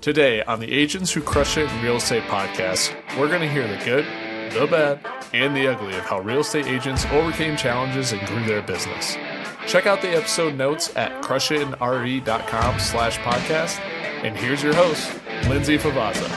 Today, on the Agents Who Crush It in Real Estate podcast, we're going to hear the good, the bad, and the ugly of how real estate agents overcame challenges and grew their business. Check out the episode notes at crushitinre.com slash podcast. And here's your host, Lindsay Favaza.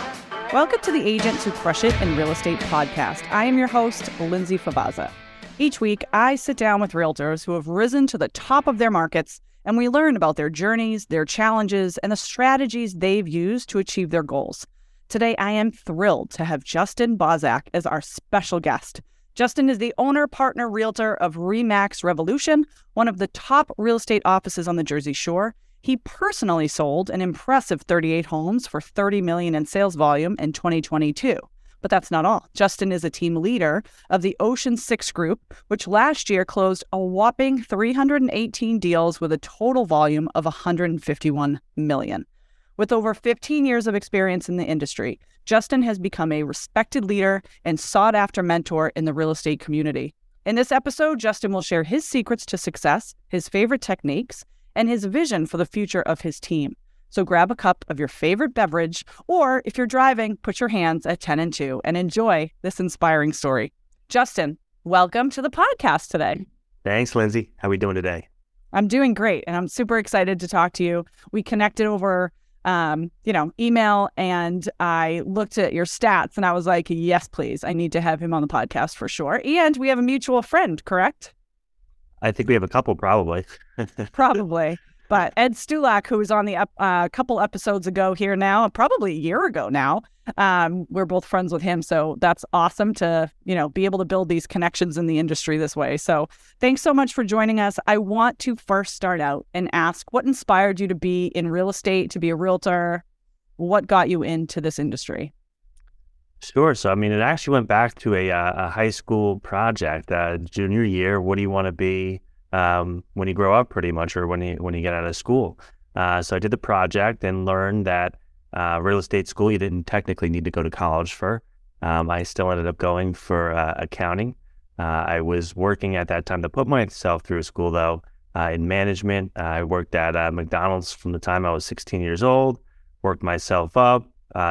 Welcome to the Agents Who Crush It in Real Estate podcast. I am your host, Lindsay Favaza. Each week, I sit down with realtors who have risen to the top of their markets and we learn about their journeys, their challenges, and the strategies they've used to achieve their goals. Today, I am thrilled to have Justin Bosak as our special guest. Justin is the owner partner realtor of Remax Revolution, one of the top real estate offices on the Jersey Shore. He personally sold an impressive 38 homes for 30 million in sales volume in 2022. But that's not all. Justin is a team leader of the Ocean Six Group, which last year closed a whopping 318 deals with a total volume of 151 million. With over 15 years of experience in the industry, Justin has become a respected leader and sought after mentor in the real estate community. In this episode, Justin will share his secrets to success, his favorite techniques, and his vision for the future of his team. So grab a cup of your favorite beverage, or if you're driving, put your hands at 10 and 2 and enjoy this inspiring story. Justin, welcome to the podcast today. Thanks, Lindsay. How are we doing today? I'm doing great, and I'm super excited to talk to you. We connected over, um, you know, email, and I looked at your stats, and I was like, yes, please, I need to have him on the podcast for sure. And we have a mutual friend, correct? I think we have a couple, probably. probably. But Ed Stulak, who was on the a uh, couple episodes ago here now, probably a year ago now, um, we're both friends with him. So that's awesome to you know be able to build these connections in the industry this way. So thanks so much for joining us. I want to first start out and ask what inspired you to be in real estate, to be a realtor. What got you into this industry? Sure. So, I mean, it actually went back to a, uh, a high school project, uh, junior year. What do you want to be? Um, when you grow up, pretty much, or when you when you get out of school. Uh, so I did the project and learned that uh, real estate school you didn't technically need to go to college for. Um, I still ended up going for uh, accounting. Uh, I was working at that time to put myself through school though uh, in management. I worked at uh, McDonald's from the time I was 16 years old. Worked myself up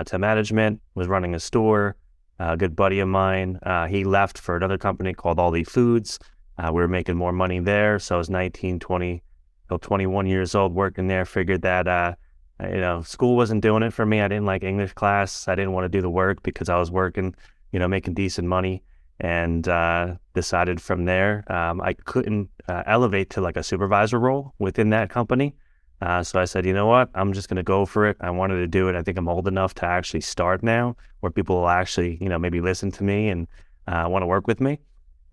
to management. Was running a store. a good buddy of mine, he left for another company called Aldi Foods. Uh, we were making more money there. So I was 19, 20, till 21 years old working there. Figured that, uh, you know, school wasn't doing it for me. I didn't like English class. I didn't want to do the work because I was working, you know, making decent money. And uh, decided from there um, I couldn't uh, elevate to like a supervisor role within that company. Uh, so I said, you know what? I'm just going to go for it. I wanted to do it. I think I'm old enough to actually start now, where people will actually, you know, maybe listen to me and uh, want to work with me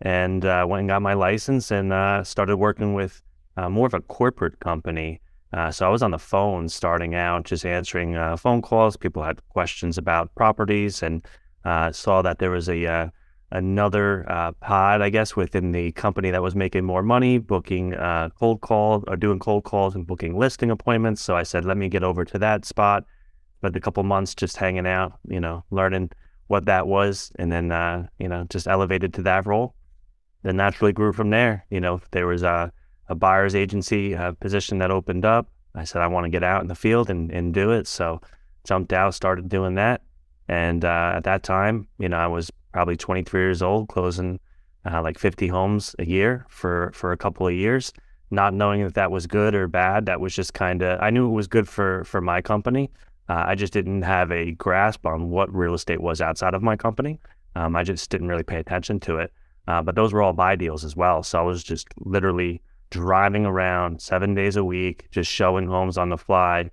and uh, went and got my license and uh, started working with uh, more of a corporate company. Uh, so I was on the phone starting out, just answering uh, phone calls. People had questions about properties, and uh, saw that there was a another pod, I guess, within the company that was making more money, booking cold calls or doing cold calls and booking listing appointments. So I said, let me get over to that spot. Spent a couple months just hanging out, you know, learning what that was, and then you know just elevated to that role then naturally grew from there. You know, there was a, a buyer's agency a position that opened up. I said, I want to get out in the field and, and do it. So jumped out, started doing that. And uh, at that time, you know, I was probably 23 years old, closing uh, like 50 homes a year for, for a couple of years, not knowing if that was good or bad. That was just kind of, I knew it was good for, for my company. Uh, I just didn't have a grasp on what real estate was outside of my company. Um, I just didn't really pay attention to it. Uh, but those were all buy deals as well. So I was just literally driving around seven days a week, just showing homes on the fly.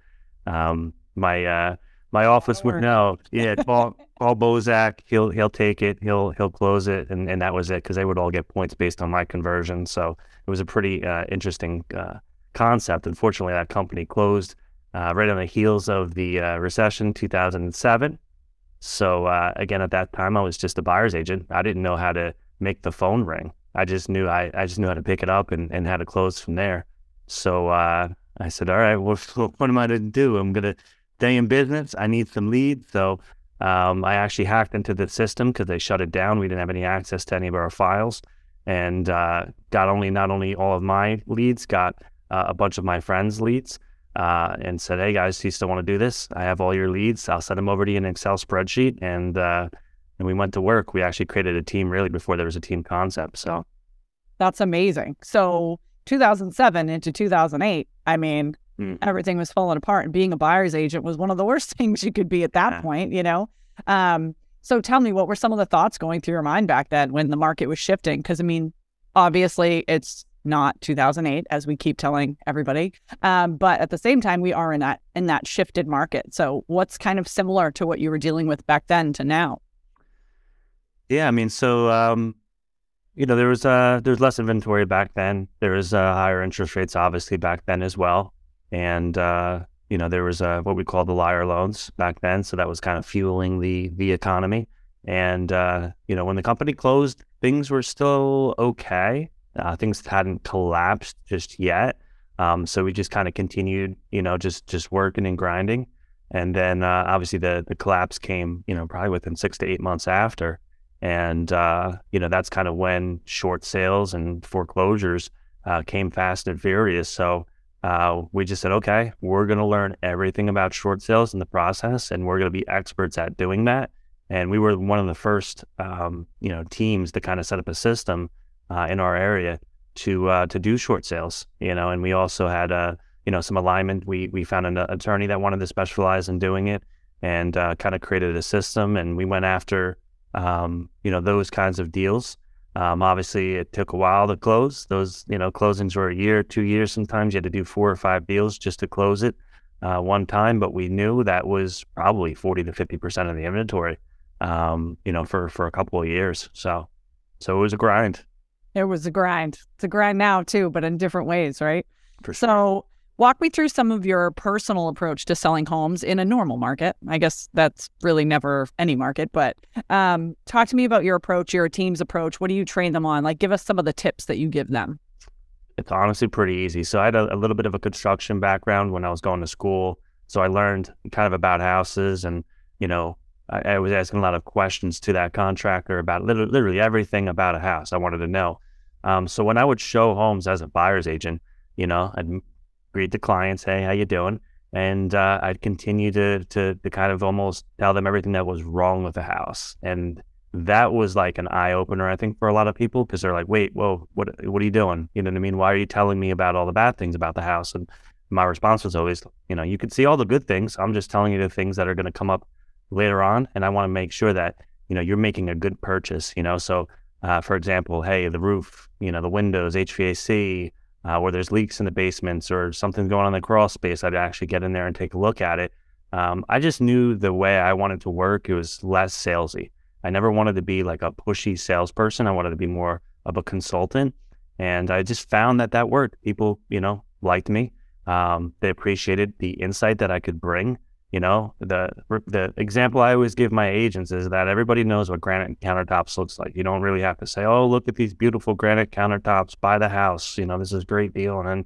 Um, my uh, my office would know, yeah, call call Bosak. He'll he'll take it. He'll he'll close it, and, and that was it because they would all get points based on my conversion. So it was a pretty uh, interesting uh, concept. Unfortunately, that company closed uh, right on the heels of the uh, recession, 2007. So uh, again, at that time, I was just a buyer's agent. I didn't know how to make the phone ring. I just knew I, I just knew how to pick it up and, and how to close from there. So uh, I said, all right, well, what am I to do? I'm gonna stay in business. I need some leads. So um, I actually hacked into the system because they shut it down. We didn't have any access to any of our files, and uh, got only not only all of my leads, got uh, a bunch of my friends' leads. uh, and said, "Hey guys, do you still want to do this? I have all your leads. I'll send them over to you in an Excel spreadsheet." And uh, and we went to work. We actually created a team really before there was a team concept. So that's amazing. So 2007 into 2008, I mean, mm. everything was falling apart, and being a buyer's agent was one of the worst things you could be at that yeah. point. You know. Um, so tell me, what were some of the thoughts going through your mind back then when the market was shifting? Because I mean, obviously, it's not 2008, as we keep telling everybody. Um, but at the same time, we are in that in that shifted market. So, what's kind of similar to what you were dealing with back then to now? Yeah, I mean, so um, you know, there was uh, there's less inventory back then. There was uh, higher interest rates, obviously, back then as well, and uh, you know, there was uh, what we call the liar loans back then. So that was kind of fueling the the economy. And uh, you know, when the company closed, things were still okay. Uh, things hadn't collapsed just yet. Um, so we just kind of continued, you know, just just working and grinding. And then uh, obviously the the collapse came, you know, probably within six to eight months after. And uh, you know, that's kind of when short sales and foreclosures uh, came fast and furious. So uh, we just said, okay, we're going to learn everything about short sales in the process, and we're going to be experts at doing that. And we were one of the first, um, you know, teams to kind of set up a system uh, in our area to uh, to do short sales. You know, and we also had uh, you know some alignment. We we found an attorney that wanted to specialize in doing it, and uh, kind of created a system. And we went after um, you know those kinds of deals. Um, obviously, it took a while to close. Those you know closings were a year, two years. Sometimes you had to do four or five deals just to close it uh, one time. But we knew that was probably forty to fifty percent of the inventory. Um, you know, for for a couple of years. So so it was a grind. It was a grind. It's a grind now too, but in different ways, right? For sure. So walk me through some of your personal approach to selling homes in a normal market. I guess that's really never any market, but um, talk to me about your approach, your team's approach. What do you train them on? Like, give us some of the tips that you give them. It's honestly pretty easy. So I had a, a little bit of a construction background when I was going to school. So I learned kind of about houses and, you know, I, I was asking a lot of questions to that contractor about literally, literally everything about a house I wanted to know. Um, so when I would show homes as a buyer's agent, you know, I'd greet the clients, hey, how you doing? And uh, I'd continue to, to to kind of almost tell them everything that was wrong with the house, and that was like an eye opener, I think, for a lot of people because they're like, wait, whoa, what what are you doing? You know what I mean? Why are you telling me about all the bad things about the house? And my response was always, you know, you can see all the good things. I'm just telling you the things that are going to come up later on, and I want to make sure that you know you're making a good purchase. You know, so uh, for example, hey, the roof, you know, the windows, HVAC, uh, where there's leaks in the basements or something's going on in the crawl space, I'd actually get in there and take a look at it. Um, I just knew the way I wanted to work, it was less salesy. I never wanted to be like a pushy salesperson. I wanted to be more of a consultant. And I just found that that worked. People, you know, liked me. Um, they appreciated the insight that I could bring. You know, the the example I always give my agents is that everybody knows what granite countertops looks like. You don't really have to say, "Oh, look at these beautiful granite countertops. Buy the house. You know, this is a great deal." And then,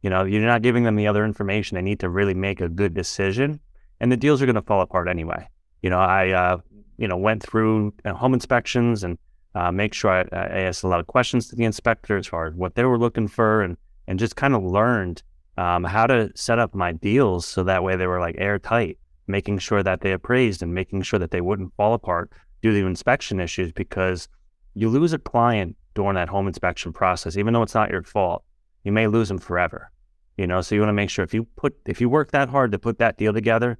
you know, you're not giving them the other information. They need to really make a good decision, and the deals are going to fall apart anyway. You know, I uh, you know went through uh, home inspections and uh, make sure I, I asked a lot of questions to the inspector as far as what they were looking for, and and just kind of learned um, how to set up my deals so that way they were like airtight, making sure that they appraised and making sure that they wouldn't fall apart due to inspection issues because you lose a client during that home inspection process, even though it's not your fault, you may lose them forever. You know, so you want to make sure if you put if you work that hard to put that deal together,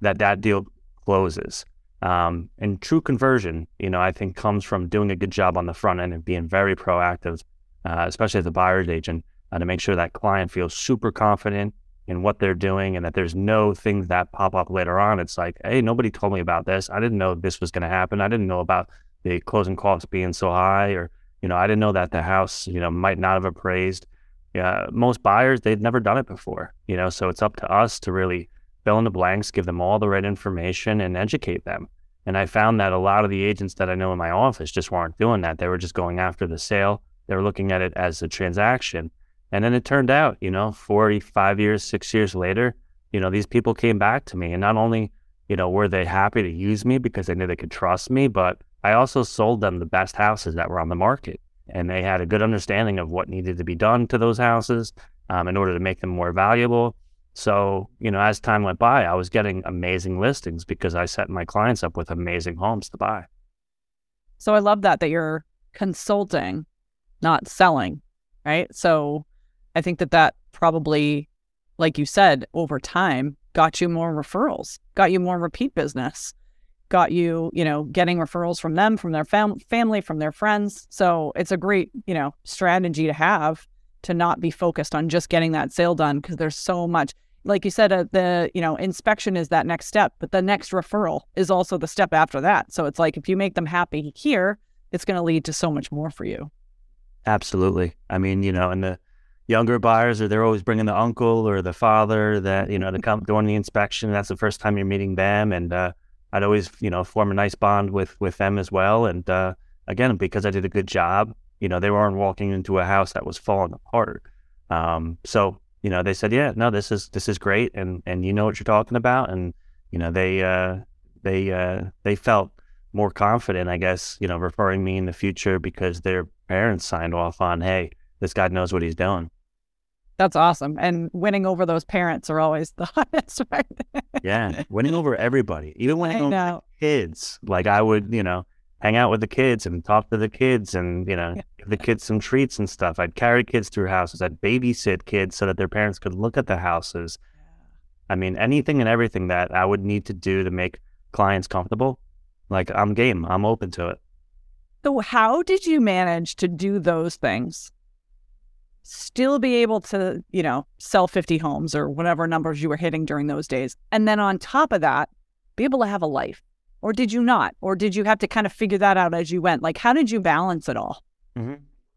that that deal closes. Um, and true conversion, you know, I think comes from doing a good job on the front end and being very proactive, uh, especially as a buyer's agent uh, to make sure that client feels super confident in what they're doing and that there's no things that pop up later on. It's like, hey, nobody told me about this. I didn't know this was going to happen. I didn't know about the closing costs being so high, or you know, I didn't know that the house, you know, might not have appraised. Yeah, most buyers they've never done it before, you know, so it's up to us to really fill in the blanks, give them all the right information, and educate them. And I found that a lot of the agents that I know in my office just weren't doing that. They were just going after the sale. They were looking at it as a transaction and then it turned out, you know, 45 years, six years later, you know, these people came back to me. And not only, you know, were they happy to use me because they knew they could trust me, but I also sold them the best houses that were on the market. And they had a good understanding of what needed to be done to those houses um, in order to make them more valuable. So, you know, as time went by, I was getting amazing listings because I set my clients up with amazing homes to buy. So I love that that you're consulting, not selling, right? So I think that that probably, like you said, over time got you more referrals, got you more repeat business, got you, you know, getting referrals from them, from their fam- family, from their friends. So it's a great, you know, strategy to have to not be focused on just getting that sale done because there's so much. Like you said, uh, the you know inspection is that next step, but the next referral is also the step after that. So it's like if you make them happy here, it's going to lead to so much more for you. Absolutely. I mean, you know, and the younger buyers are they're always bringing the uncle or the father that you know to come during the inspection. That's the first time you're meeting them, and uh, I'd always you know form a nice bond with with them as well. And uh, again, because I did a good job, you know, they weren't walking into a house that was falling apart. Um, so you know, they said, yeah, no, this is this is great, and and you know what you're talking about, and you know they uh, they uh, they felt more confident, I guess, you know, referring me in the future because their parents signed off on, hey, this guy knows what he's doing. That's awesome. And winning over those parents are always the hardest, right? yeah, winning over everybody, even winning over kids. Like I would, you know, hang out with the kids and talk to the kids and, you know, yeah. give the kids some treats and stuff. I'd carry kids through houses. I'd babysit kids so that their parents could look at the houses. I mean, anything and everything that I would need to do to make clients comfortable, like I'm game. I'm open to it. So how did you manage to do those things? Still be able to, you know, sell 50 homes or whatever numbers you were hitting during those days. And then on top of that, be able to have a life. Or did you not? Or did you have to kind of figure that out as you went? Like, how did you balance it all? Mm-hmm.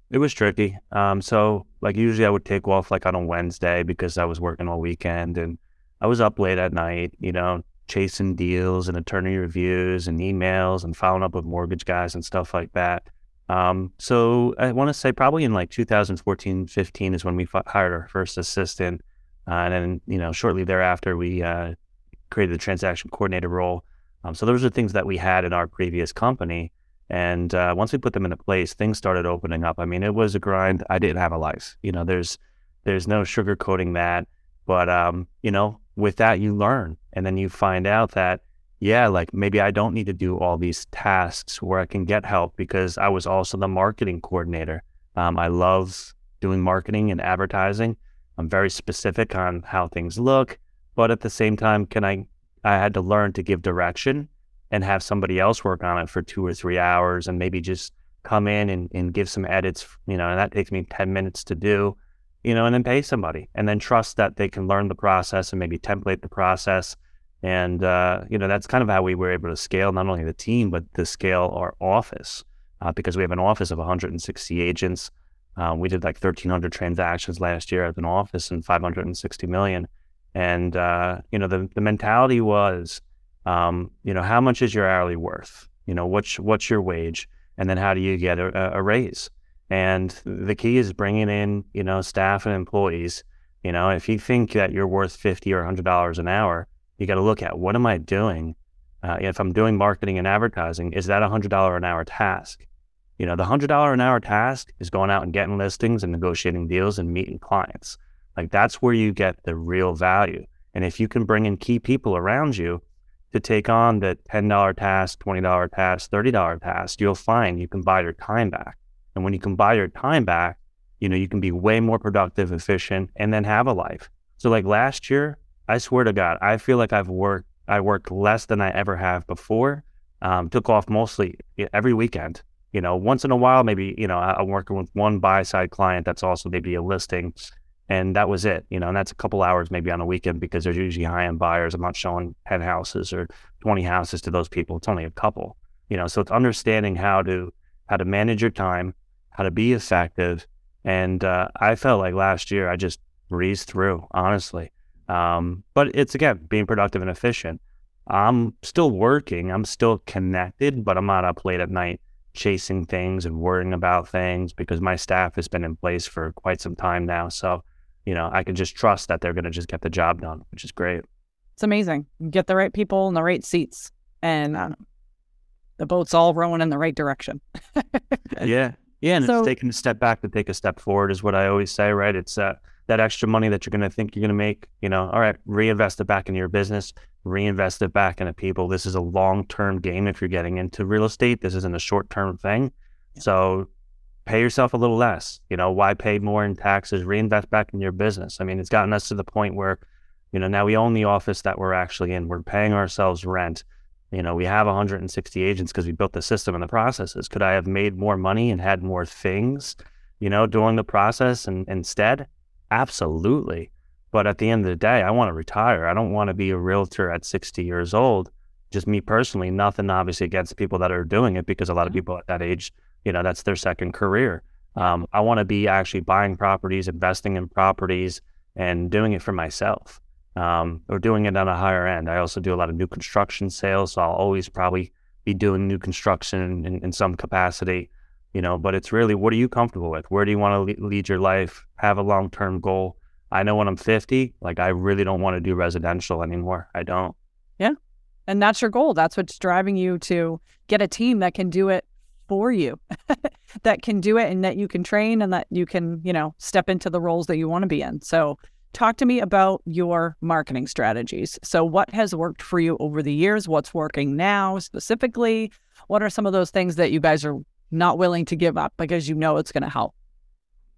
It was tricky. Um, so like usually I would take off like on a Wednesday because I was working all weekend and I was up late at night, you know, chasing deals and attorney reviews and emails and following up with mortgage guys and stuff like that. Um, so I want to say probably in like 2014, 15 is when we f- hired our first assistant. Uh, and then, you know, shortly thereafter, we uh, created the transaction coordinator role. Um, so those are things that we had in our previous company. And uh, once we put them into place, things started opening up. I mean, it was a grind. I didn't have a life. You know, there's there's no sugarcoating that. But um, you know, with that you learn and then you find out that yeah like maybe i don't need to do all these tasks where i can get help because i was also the marketing coordinator um, i love doing marketing and advertising i'm very specific on how things look but at the same time can i i had to learn to give direction and have somebody else work on it for two or three hours and maybe just come in and, and give some edits you know and that takes me 10 minutes to do you know, and then pay somebody and then trust that they can learn the process and maybe template the process. And, uh, you know, that's kind of how we were able to scale not only the team, but to scale our office uh, because we have an office of 160 agents. Uh, we did like 1,300 transactions last year at an office and 560 million. And, uh, you know, the, the mentality was, um, you know, how much is your hourly worth? You know, what's, what's your wage? And then how do you get a, a raise? And the key is bringing in, you know, staff and employees. You know, if you think that you're worth fifty or hundred dollars an hour, you got to look at what am I doing? Uh, if I'm doing marketing and advertising, is that a hundred dollar an hour task? You know, the hundred dollar an hour task is going out and getting listings and negotiating deals and meeting clients. Like that's where you get the real value. And if you can bring in key people around you to take on the ten dollar task, twenty dollar task, thirty dollar task, you'll find you can buy your time back. And when you can buy your time back, you know, you can be way more productive, efficient, and then have a life. So like last year, I swear to God, I feel like I've worked, I worked less than I ever have before. Um, took off mostly every weekend. You know, once in a while, maybe, you know, I'm working with one buy side client that's also maybe a listing. And that was it, you know, and that's a couple hours maybe on a weekend because there's usually high end buyers. I'm not showing 10 houses or 20 houses to those people. It's only a couple, you know, so it's understanding how to, how to manage your time, how to be effective. And uh, I felt like last year I just breezed through, honestly. Um, but it's again being productive and efficient. I'm still working, I'm still connected, but I'm not up late at night chasing things and worrying about things because my staff has been in place for quite some time now. So, you know, I can just trust that they're going to just get the job done, which is great. It's amazing. Get the right people in the right seats, and uh, the boat's all rowing in the right direction. yeah. Yeah, and so, it's taking a step back to take a step forward is what I always say, right? It's uh, that extra money that you're going to think you're going to make, you know, all right, reinvest it back in your business, reinvest it back into people. This is a long term game if you're getting into real estate. This isn't a short term thing. Yeah. So pay yourself a little less. You know, why pay more in taxes? Reinvest back in your business. I mean, it's gotten us to the point where, you know, now we own the office that we're actually in. We're paying ourselves rent. You know, we have 160 agents because we built the system and the processes. Could I have made more money and had more things, you know, during the process and instead? Absolutely. But at the end of the day, I want to retire. I don't want to be a realtor at 60 years old. Just me personally, nothing obviously against people that are doing it because a lot of mm-hmm. people at that age, you know, that's their second career. Um, I want to be actually buying properties, investing in properties, and doing it for myself um, or doing it on a higher end. I also do a lot of new construction sales. So I'll always probably be doing new construction in, in some capacity you know but it's really what are you comfortable with? Where do you want to lead your life? Have a long-term goal? I know when i'm 50 like i really don't want to do residential anymore. I don't. Yeah. And that's your goal. That's what's driving you to get a team that can do it for you that can do it and that you can train and that you can you know step into the roles that you want to be in. So talk to me about your marketing strategies. So what has worked for you over the years? What's working now specifically? What are some of those things that you guys are not willing to give up because you know it's going to help.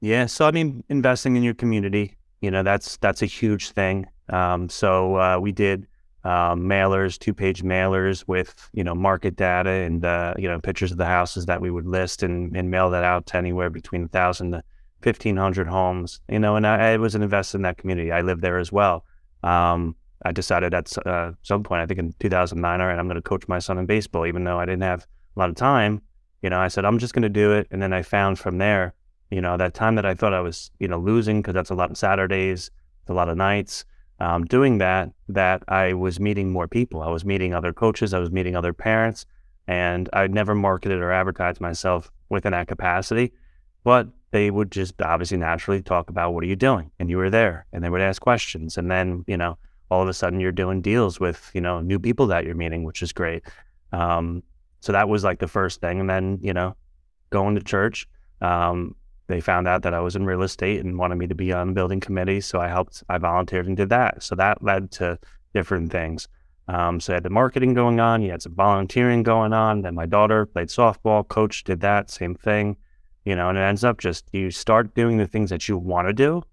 Yeah, so I mean, investing in your community, you know, that's that's a huge thing. Um, so uh, we did um, mailers, two-page mailers with you know market data and uh, you know pictures of the houses that we would list and, and mail that out to anywhere between thousand to fifteen hundred homes. You know, and I, I, was an investor in that community. I lived there as well. Um, I decided at uh, some point, I think in 2009, all right, I'm going to coach my son in baseball, even though I didn't have a lot of time. You know, I said, I'm just going to do it. And then I found from there, you know, that time that I thought I was, you know, losing because that's a lot of Saturdays, a lot of nights, um, doing that, that I was meeting more people. I was meeting other coaches, I was meeting other parents, and I never marketed or advertised myself within that capacity. But they would just obviously naturally talk about what are you doing? And you were there and they would ask questions. And then, you know, all of a sudden you're doing deals with, you know, new people that you're meeting, which is great. Um, so that was like the first thing. And then, you know, going to church, um, they found out that I was in real estate and wanted me to be on building committees. So I helped, I volunteered and did that. So that led to different things. Um, so I had the marketing going on, you had some volunteering going on. Then my daughter played softball, coach did that, same thing, you know, and it ends up just you start doing the things that you want to do,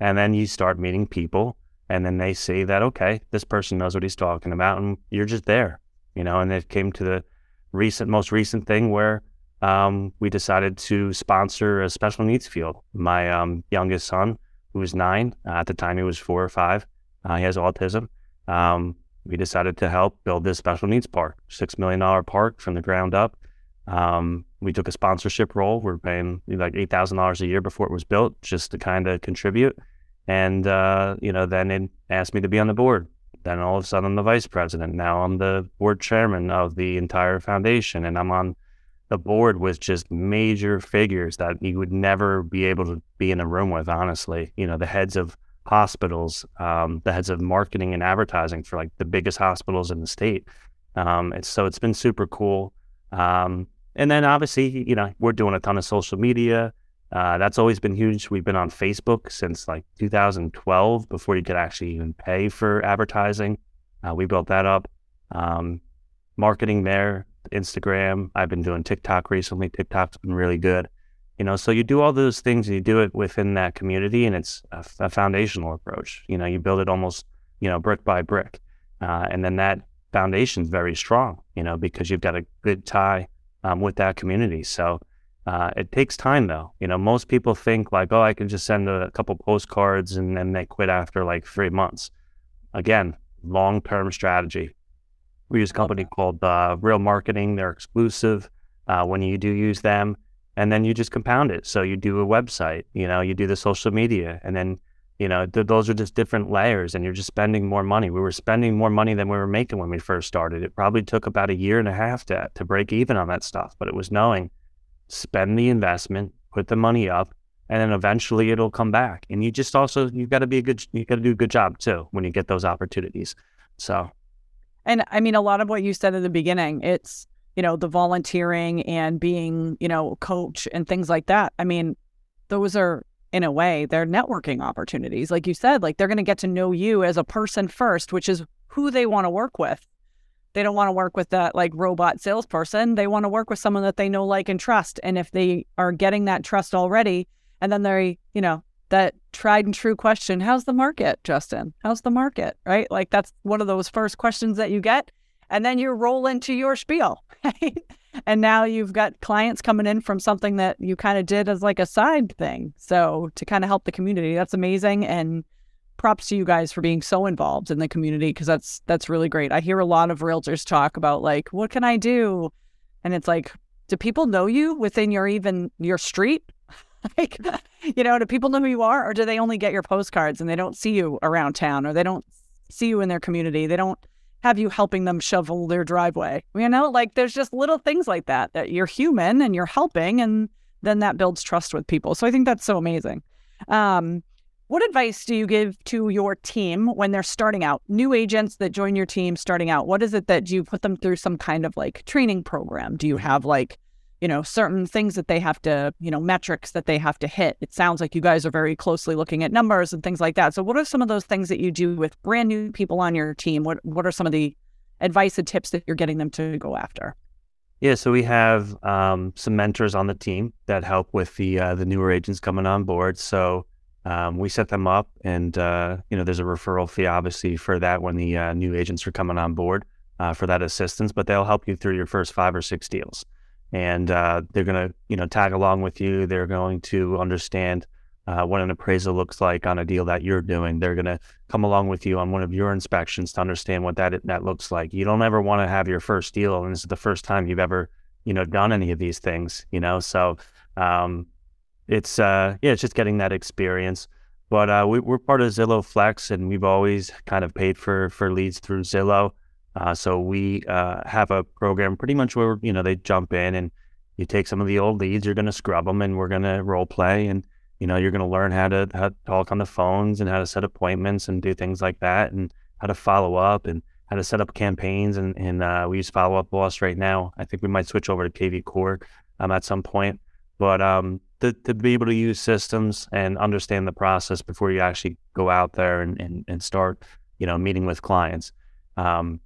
and then you start meeting people, and then they see that, okay, this person knows what he's talking about, and you're just there, you know, and it came to the recent, most recent thing where um, we decided to sponsor a special needs field. My um, youngest son, who was nine uh, at the time, he was four or five. Uh, he has autism. Um, we decided to help build this special needs park, six million dollar park from the ground up. Um, we took a sponsorship role. We are paying like eight thousand dollars a year before it was built, just to kind of contribute. And uh, you know, then it asked me to be on the board. Then all of a sudden, I'm the vice president. Now I'm the board chairman of the entire foundation, and I'm on the board with just major figures that you would never be able to be in a room with. Honestly, you know, the heads of hospitals, um, the heads of marketing and advertising for like the biggest hospitals in the state. Um, so it's been super cool. Um, and then obviously, you know, we're doing a ton of social media. Uh, that's always been huge. We've been on Facebook since like 2012 before you could actually even pay for advertising. Uh, we built that up. Um, marketing there, Instagram. I've been doing TikTok recently. TikTok's been really good. You know, so you do all those things and you do it within that community, and it's a, foundational approach. You know, you build it almost, you know, brick by brick, uh, and then that foundation is very strong. You know, because you've got a good tie um, with that community. So uh, it takes time though. You know, most people think like, oh, I can just send a couple postcards and then they quit after like three months. Again, long term strategy. We use a company called uh, Real Marketing. They're exclusive uh, when you do use them. And then you just compound it. So you do a website, you know, you do the social media, and then, you know, th- those are just different layers and you're just spending more money. We were spending more money than we were making when we first started. It probably took about a year and a half to, to break even on that stuff, but it was knowing spend the investment, put the money up, and then eventually it'll come back. And you just also you've got to be a good you got to do a good job too when you get those opportunities. So, and I mean a lot of what you said in the beginning, it's you know the volunteering and being you know coach and things like that. I mean, those are in a way, they're networking opportunities. Like you said, like they're going to get to know you as a person first, which is who they want to work with. They don't want to work with that like robot salesperson. They want to work with someone that they know, like, and trust. And if they are getting that trust already, and then they, you know, that tried and true question, how's the market, Justin? How's the market? Right? Like that's one of those first questions that you get. And then you roll into your spiel. And now you've got clients coming in from something that you kind of did as like a side thing. So to kind of help the community, that's amazing. And props to you guys for being so involved in the community because that's that's really great. I hear a lot of realtors talk about like, what can I do? And it's like, do people know you within your even your street? like, you know, do people know who you are, or do they only get your postcards and they don't see you around town, or they don't see you in their community? They don't have you helping them shovel their driveway. You know, like there's just little things like that that you're human and you're helping, and then that builds trust with people. So I think that's so amazing. Um, what advice do you give to your team when they're starting out? New agents that join your team starting out, what is it that do you put them through some kind of like training program? Do you have like you know, certain things that they have to, you know, metrics that they have to hit. It sounds like you guys are very closely looking at numbers and things like that. So what are some of those things that you do with brand new people on your team? What what are some of the advice and tips that you're getting them to go after? Yeah, so we have um, some mentors on the team that help with the uh, the newer agents coming on board. So um, we set them up, and uh, you know, there's a referral fee obviously for that when the uh, new agents are coming on board uh, for that assistance. But they'll help you through your first five or six deals and uh, they're going to you know tag along with you. They're going to understand uh, what an appraisal looks like on a deal that you're doing. They're going to come along with you on one of your inspections to understand what that that looks like. You don't ever want to have your first deal, and this is the first time you've ever you know done any of these things. You know, so um, it's uh, yeah, it's just getting that experience. But uh, we, are part of Zillow Flex, and we've always kind of paid for for leads through Zillow. Uh, so we uh, have a program pretty much where you know they jump in and you take some of the old leads, you're going to scrub them, and we're going to role play, and you know you're going to learn how to how to talk on the phones and how to set appointments and do things like that, and how to follow up and how to set up campaigns. And, and uh, we use Follow Up Boss right now. I think we might switch over to KV Core um, at some point, but um, to, to be able to use systems and understand the process before you actually go out there and, and, and start, you know, meeting with clients. Um,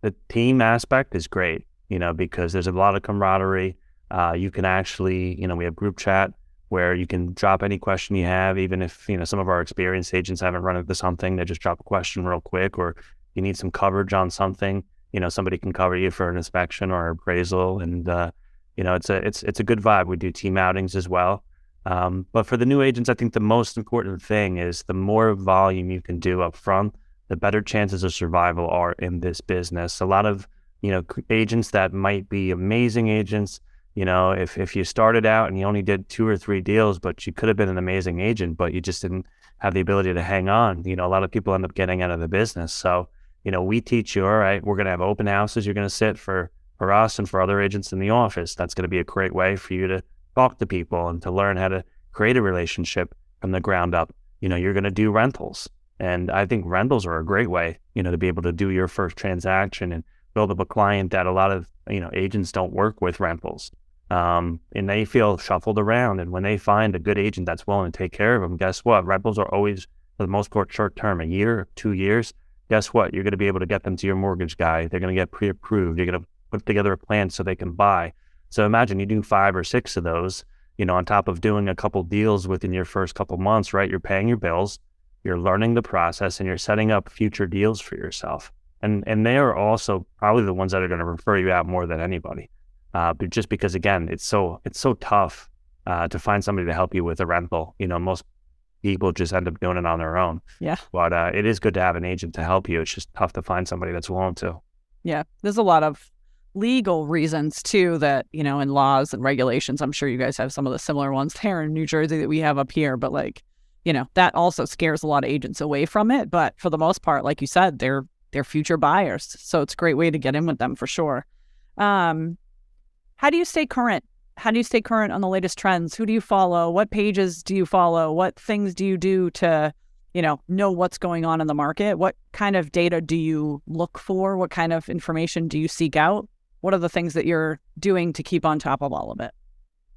the team aspect is great, you know, because there's a lot of camaraderie. Uh, you can actually, you know, we have group chat where you can drop any question you have, even if, you know, some of our experienced agents haven't run into something, they just drop a question real quick, or you need some coverage on something, you know, somebody can cover you for an inspection or appraisal. And, uh, you know, it's a, it's, it's a good vibe. We do team outings as well. Um, but for the new agents, I think the most important thing is the more volume you can do up front, the better chances of survival are in this business. A lot of, you know, agents that might be amazing agents, you know, if, if you started out and you only did two or three deals, but you could have been an amazing agent, but you just didn't have the ability to hang on. You know, a lot of people end up getting out of the business. So, you know, we teach you, all right, we're going to have open houses. You're going to sit for, for us and for other agents in the office. That's going to be a great way for you to talk to people and to learn how to create a relationship from the ground up. You know, you're going to do rentals. And I think rentals are a great way, you know, to be able to do your first transaction and build up a client that a lot of, you know, agents don't work with rentals. Um, and they feel shuffled around. And when they find a good agent that's willing to take care of them, guess what? Rentals are always, for the most part, short term, a year, two years. Guess what? You're going to be able to get them to your mortgage guy. They're going to get pre approved. You're going to put together a plan so they can buy. So imagine you do five or six of those, you know, on top of doing a couple deals within your first couple months, right? You're paying your bills you're learning the process and you're setting up future deals for yourself. And and they are also probably the ones that are going to refer you out more than anybody. Uh, but just because again, it's so it's so tough uh, to find somebody to help you with a rental. You know, most people just end up doing it on their own. Yeah. But uh, it is good to have an agent to help you. It's just tough to find somebody that's willing to. Yeah. There's a lot of legal reasons too that, you know, in laws and regulations. I'm sure you guys have some of the similar ones there in New Jersey that we have up here, but like you know, that also scares a lot of agents away from it. But for the most part, like you said, they're they're future buyers. So it's a great way to get in with them for sure. Um, how do you stay current? How do you stay current on the latest trends? Who do you follow? What pages do you follow? What things do you do to, you know, know what's going on in the market? What kind of data do you look for? What kind of information do you seek out? What are the things that you're doing to keep on top of all of it?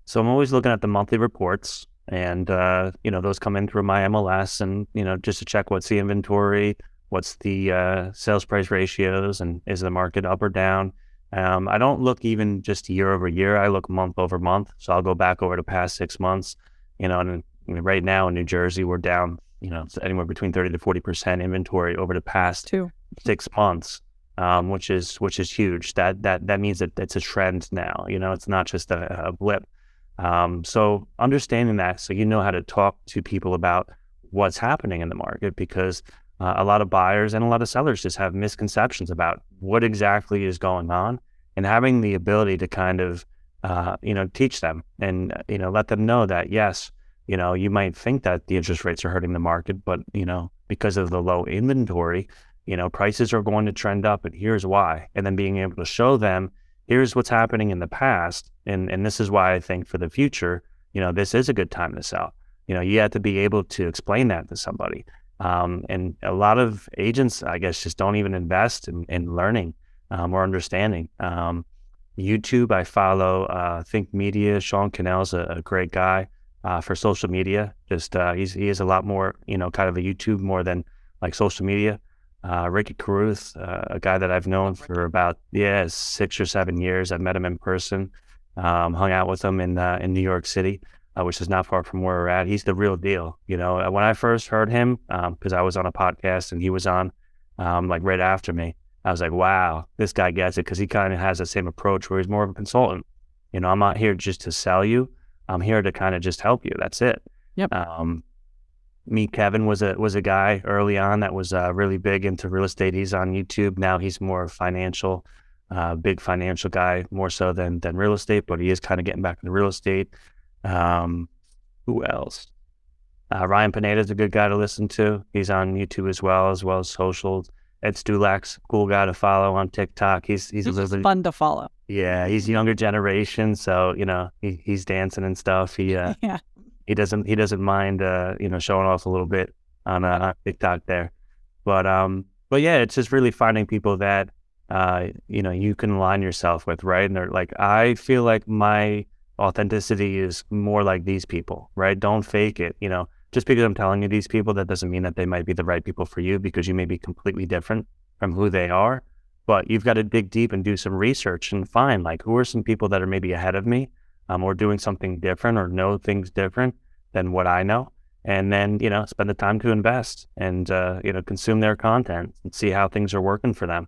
So I'm always looking at the monthly reports and uh, you know those come in through my MLS, and you know just to check what's the inventory, what's the uh, sales price ratios, and is the market up or down. Um, I don't look even just year over year. I look month over month. So I'll go back over the past six months. You know, and right now in New Jersey, we're down. You know, anywhere between thirty to forty percent inventory over the past Two. six months, um, which is which is huge. That that that means that it's a trend now. You know, it's not just a, a blip. Um, so understanding that, so you know how to talk to people about what's happening in the market, because uh, a lot of buyers and a lot of sellers just have misconceptions about what exactly is going on, and having the ability to kind of uh, you know teach them and you know let them know that yes, you know you might think that the interest rates are hurting the market, but you know because of the low inventory, you know prices are going to trend up, and here's why, and then being able to show them here's what's happening in the past and and this is why I think for the future, you know, this is a good time to sell. You know, you have to be able to explain that to somebody. Um, and a lot of agents, I guess, just don't even invest in, in learning um, or understanding. Um, YouTube, I follow uh, Think Media. Sean Cannell's a, a great guy uh, for social media. Just uh, he's he is a lot more, you know, kind of a YouTube more than like social media. Uh, Ricky Carruth, uh, a guy that I've known for about yeah six or seven years. I've met him in person, um, hung out with him in uh, in New York City, uh, which is not far from where we're at. He's the real deal. You know, uh, when I first heard him, because um, I was on a podcast and he was on, um, like right after me, I was like, wow, this guy gets it because he kind of has the same approach where he's more of a consultant. You know, I'm not here just to sell you. I'm here to kind of just help you. That's it. Yep. Um, Meet Kevin was a was a guy early on that was uh, really big into real estate. He's on YouTube now. He's more financial, uh, big financial guy more so than than real estate, but he is kind of getting back into real estate. Um, who else? Uh, Ryan Pineda is a good guy to listen to. He's on YouTube as well as well as socials. Ed Stulak's cool guy to follow on TikTok. He's he's, little fun to follow. Yeah, he's younger generation, so you know he, he's dancing and stuff. He uh, yeah he doesn't he doesn't mind uh, you know showing off a little bit on uh, TikTok there. But um, but yeah, it's just really finding people that uh, you know you can align yourself with, right? And they're like, I feel like my authenticity is more like these people, right? Don't fake it, you know. Just because I'm telling you these people, that doesn't mean that they might be the right people for you because you may be completely different from who they are. But you've got to dig deep and do some research and find like who are some people that are maybe ahead of me um, or doing something different or know things different than what I know. And then, you know, spend the time to invest and, uh, you know, consume their content and see how things are working for them.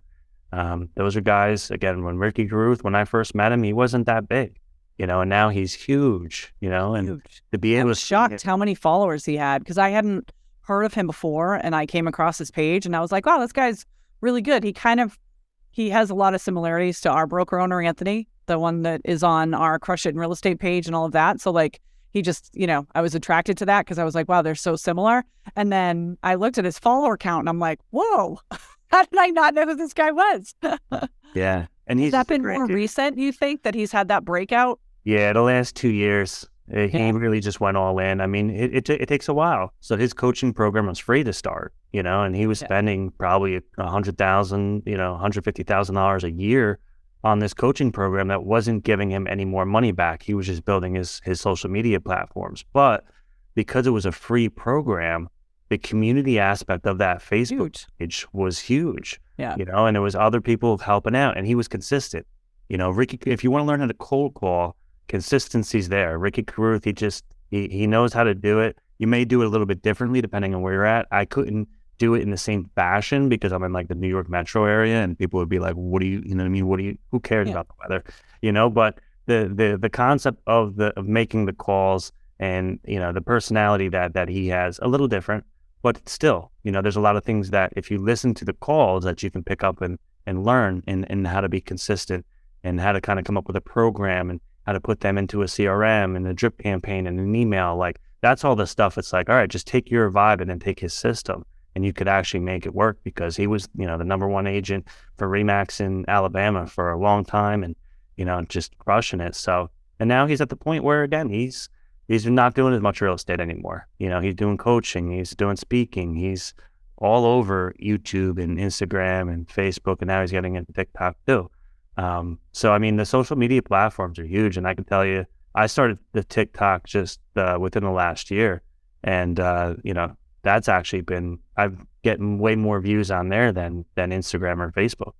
Um, those are guys, again, when Ricky Carruth, when I first met him, he wasn't that big, you know, and now he's huge, you know, and huge. to be able I was shocked how many followers he had because I hadn't heard of him before and I came across his page and I was like, wow, this guy's really good. He kind of, he has a lot of similarities to our broker owner, Anthony the one that is on our Crush It in Real Estate page and all of that. So like he just, you know, I was attracted to that because I was like, wow, they're so similar. And then I looked at his follower count and I'm like, whoa, how did I not know who this guy was? yeah. And he's Has that been more dude. recent, you think, that he's had that breakout? Yeah, the last two years. Eh, he yeah. really just went all in. I mean, it, it, it takes a while. So his coaching program was free to start, you know, and he was yeah. spending probably a hundred thousand, you know, hundred fifty thousand dollars a year on this coaching program that wasn't giving him any more money back. He was just building his his social media platforms. But because it was a free program, the community aspect of that Facebook huge. page was huge. Yeah. You know, and there was other people helping out and he was consistent. You know, Ricky if you want to learn how to cold call, consistency's there. Ricky Carruth, he just he, he knows how to do it. You may do it a little bit differently depending on where you're at. I couldn't do it in the same fashion because I'm in like the New York metro area and people would be like, what do you, you know what I mean? What do you, who cares yeah. about the weather? You know, but the, the, the concept of the, of making the calls and, you know, the personality that, that he has a little different, but still, you know, there's a lot of things that if you listen to the calls that you can pick up and, and learn and, and how to be consistent and how to kind of come up with a program and how to put them into a CRM and a drip campaign and an email. Like that's all the stuff. It's like, all right, just take your vibe and then take his system and you could actually make it work because he was, you know, the number one agent for Remax in Alabama for a long time and, you know, just crushing it. So, and now he's at the point where, again, he's, he's not doing as much real estate anymore. You know, he's doing coaching, he's doing speaking, he's all over YouTube and Instagram and Facebook, and now he's getting into TikTok too. Um, so, I mean, the social media platforms are huge, and I can tell you, I started the TikTok just uh, within the last year, and uh, you know that's actually been I've getting way more views on there than than Instagram or Facebook.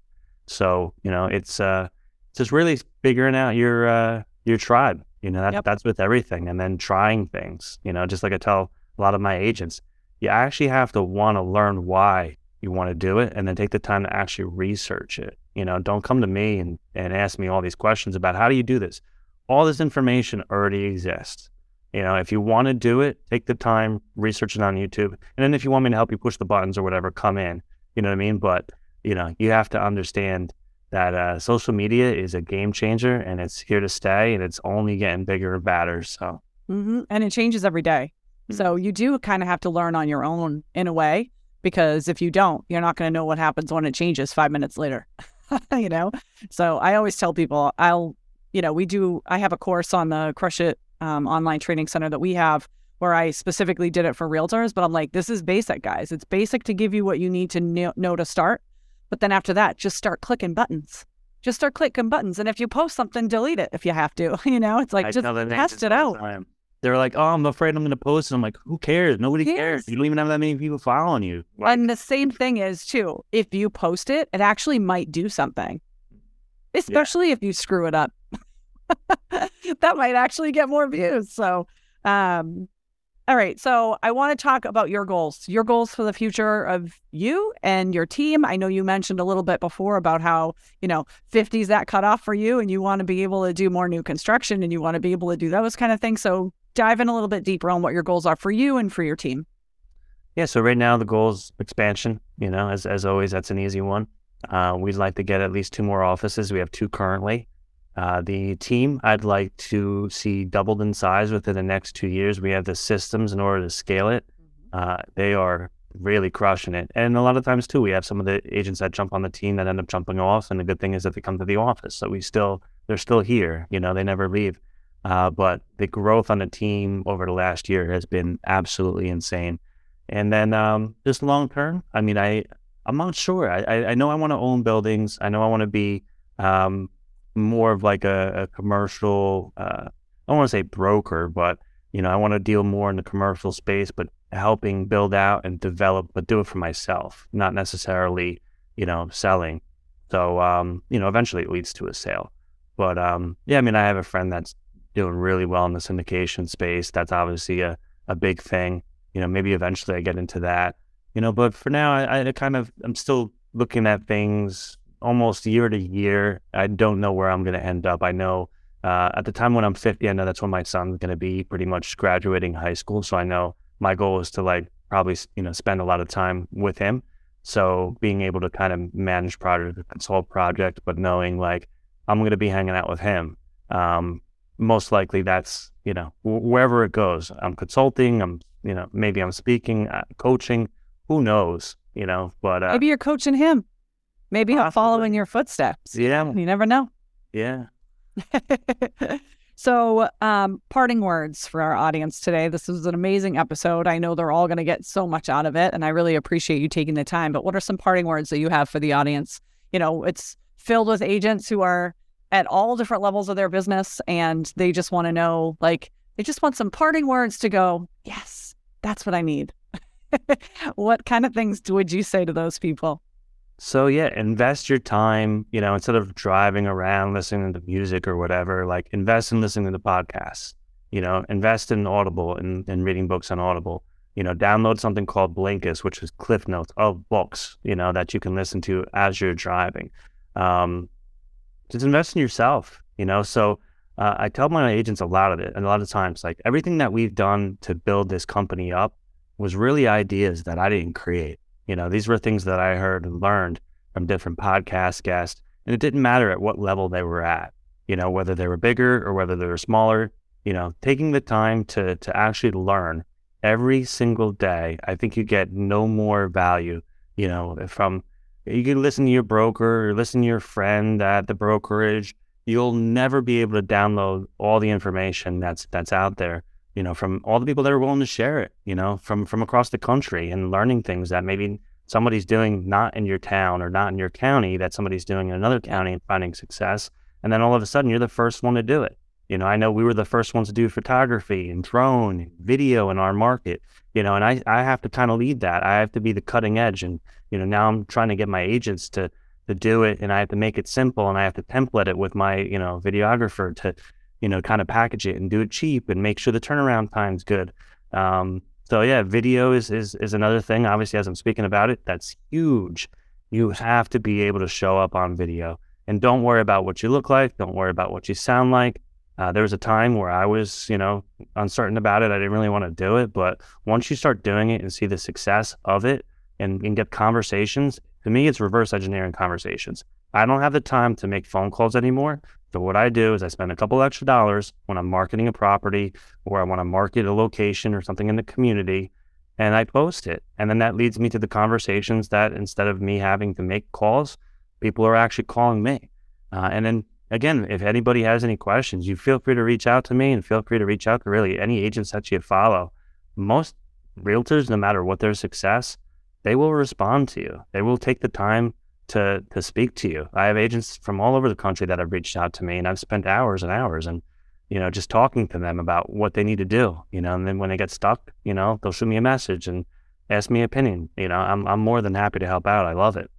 So you know it's uh, just really figuring out your uh, your tribe. You know that, Yep. that's with everything, and then trying things. You know, just like I tell a lot of my agents, you actually have to want to learn why you want to do it, and then take the time to actually research it. You know, don't come to me and and ask me all these questions about how do you do this. All this information already exists. You know, if you want to do it, take the time, research it on YouTube. And then if you want me to help you push the buttons or whatever, come in. You know what I mean? But, you know, you have to understand that uh, social media is a game changer and it's here to stay and it's only getting bigger and badder. So, hmm And it changes every day. So you do kind of have to learn on your own in a way, because if you don't, you're not going to know what happens when it changes five minutes later. you know? So I always tell people, I'll, you know, we do, I have a course on the Crush It um, online training center that we have where I specifically did it for realtors, but I'm like, this is basic, guys. It's basic to give you what you need to know, know to start. But then after that, just start clicking buttons. Just start clicking buttons. And if you post something, delete it if you have to. You know, it's like I just test it out. time. They're like, oh, I'm afraid I'm going to post. And I'm like, who cares? Nobody cares. cares? You don't even have that many people following you. Like, And the same thing is too, if you post it, it actually might do something. Especially if you screw it up. that might actually get more views. So um all right. So I want to talk about your goals, your goals for the future of you and your team. I know you mentioned a little bit before about how, you know, 50 is that cutoff for you and you want to be able to do more new construction and you want to be able to do those kind of things. So dive in a little bit deeper on what your goals are for you and for your team. Yeah, so right now the goal is expansion. You know, as as always, that's an easy one. Uh, we'd like to get at least two more offices. We have two currently. Uh, the team, I'd like to see doubled in size within the next two years. We have the systems in order to scale it. Uh, they are really crushing it, and a lot of times too, we have some of the agents that jump on the team that end up jumping off. And the good thing is that they come to the office, so we still they're still here. You know, they never leave. Uh, but the growth on the team over the last year has been absolutely insane. And then um, just long term, I mean, I I'm not sure. I I, I know I want to own buildings. I know I want to be um, more of like a, a commercial. Uh, I don't want to say broker, but you know, I want to deal more in the commercial space, but helping build out and develop, but do it for myself, not necessarily you know selling. So um, you know, eventually it leads to a sale. But um, yeah, I mean, I have a friend that's doing really well in the syndication space. That's obviously a, a big thing. You know, maybe eventually I get into that. You know, but for now, I, I kind of I'm still looking at things almost year to year. I don't know where I'm going to end up. I know uh, at the time when I'm 50, I know that's when my son's going to be pretty much graduating high school. So I know my goal is to like probably you know spend a lot of time with him. So being able to kind of manage project, consult project, but knowing like I'm going to be hanging out with him. Um, most likely that's you know wherever it goes. I'm consulting. I'm you know maybe I'm speaking, uh, coaching. Who knows? You know, but uh, Maybe you're coaching him. Maybe he'll follow in your footsteps. yeah, You never know. yeah. so, um, parting words for our audience today. This was an amazing episode. I know they're all going to get so much out of it, and I really appreciate you taking the time. But what are some parting words that you have for the audience? You know, it's filled with agents who are at all different levels of their business, and they just want to know, like, they just want some parting words to go, yes, that's what I need. what kind of things would you say to those people? So yeah, invest your time, you know, instead of driving around listening to music or whatever, like invest in listening to podcasts, you know, invest in Audible and, and reading books on Audible. You know, download something called Blinkist, which is cliff notes of books, you know, that you can listen to as you're driving. Um, just invest in yourself, you know. So uh, I tell my agents a lot of it, and a lot of times, like everything that we've done to build this company up was really ideas that I didn't create. You know, these were things that I heard and learned from different podcast guests, and it didn't matter at what level they were at. You know, whether they were bigger or whether they were smaller. You know, taking the time to to actually learn every single day, I think you get no more value. You know, from you can listen to your broker or listen to your friend at the brokerage. You'll never be able to download all the information that's that's out there you know, from all the people that are willing to share it, you know, from from across the country and learning things that maybe somebody's doing not in your town or not in your county that somebody's doing in another county and finding success. And then all of a sudden you're the first one to do it. You know, I know we were the first ones to do photography and drone, video in our market. You know, and I I have to kind of lead that. I have to be the cutting edge, and you know, now I'm trying to get my agents to to do it, and I have to make it simple, and I have to template it with my you know videographer to you know kind of package it and do it cheap and make sure the turnaround time's good. Um, so yeah, video is is is another thing. Obviously, as I'm speaking about it, that's huge. You have to be able to show up on video, and don't worry about what you look like. Don't worry about what you sound like. Uh, there was a time where I was, you know, uncertain about it. I didn't really want to do it, but once you start doing it and see the success of it, and, and get conversations, to me, it's reverse engineering conversations. I don't have the time to make phone calls anymore. So what I do is I spend a couple extra dollars when I'm marketing a property or I want to market a location or something in the community and I post it. And then that leads me to the conversations that instead of me having to make calls, people are actually calling me. Uh, and then again, if anybody has any questions, you feel free to reach out to me and feel free to reach out to really any agents that you follow. Most realtors, no matter what their success, they will respond to you. They will take the time to to speak to you. I have agents from all over the country that have reached out to me, and I've spent hours and hours and you know just talking to them about what they need to do. You know, and then when they get stuck, you know, they'll shoot me a message and ask me opinion. You know, I'm I'm more than happy to help out. I love it.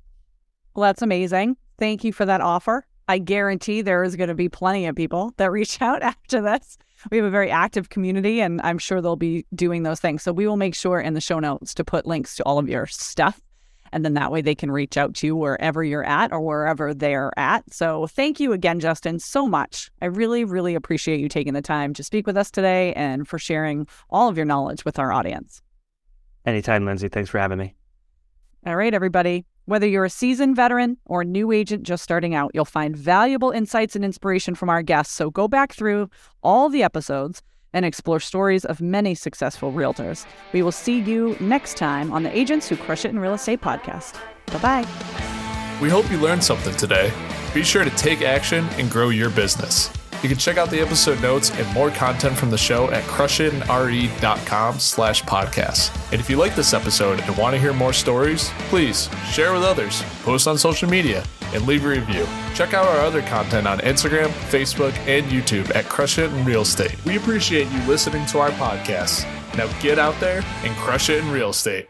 Well, that's amazing. Thank you for that offer. I guarantee there is going to be plenty of people that reach out after this. We have a very active community, and I'm sure they'll be doing those things. So we will make sure in the show notes to put links to all of your stuff and then that way they can reach out to you wherever you're at or wherever they're at. So thank you again, Justin, so much. I really, really appreciate you taking the time to speak with us today and for sharing all of your knowledge with our audience. Anytime, Lindsay. Thanks for having me. All right, everybody. Whether you're a seasoned veteran or a new agent just starting out, you'll find valuable insights and inspiration from our guests. So go back through all the episodes and explore stories of many successful realtors. We will see you next time on the Agents Who Crush It in Real Estate podcast. Bye bye. We hope you learned something today. Be sure to take action and grow your business. You can check out the episode notes and more content from the show at crushitandre.com slash podcast. And if you like this episode and want to hear more stories, please share with others, post on social media, and leave a review. Check out our other content on Instagram, Facebook, and YouTube at Crush It in Real Estate. We appreciate you listening to our podcast. Now get out there and crush it in real estate.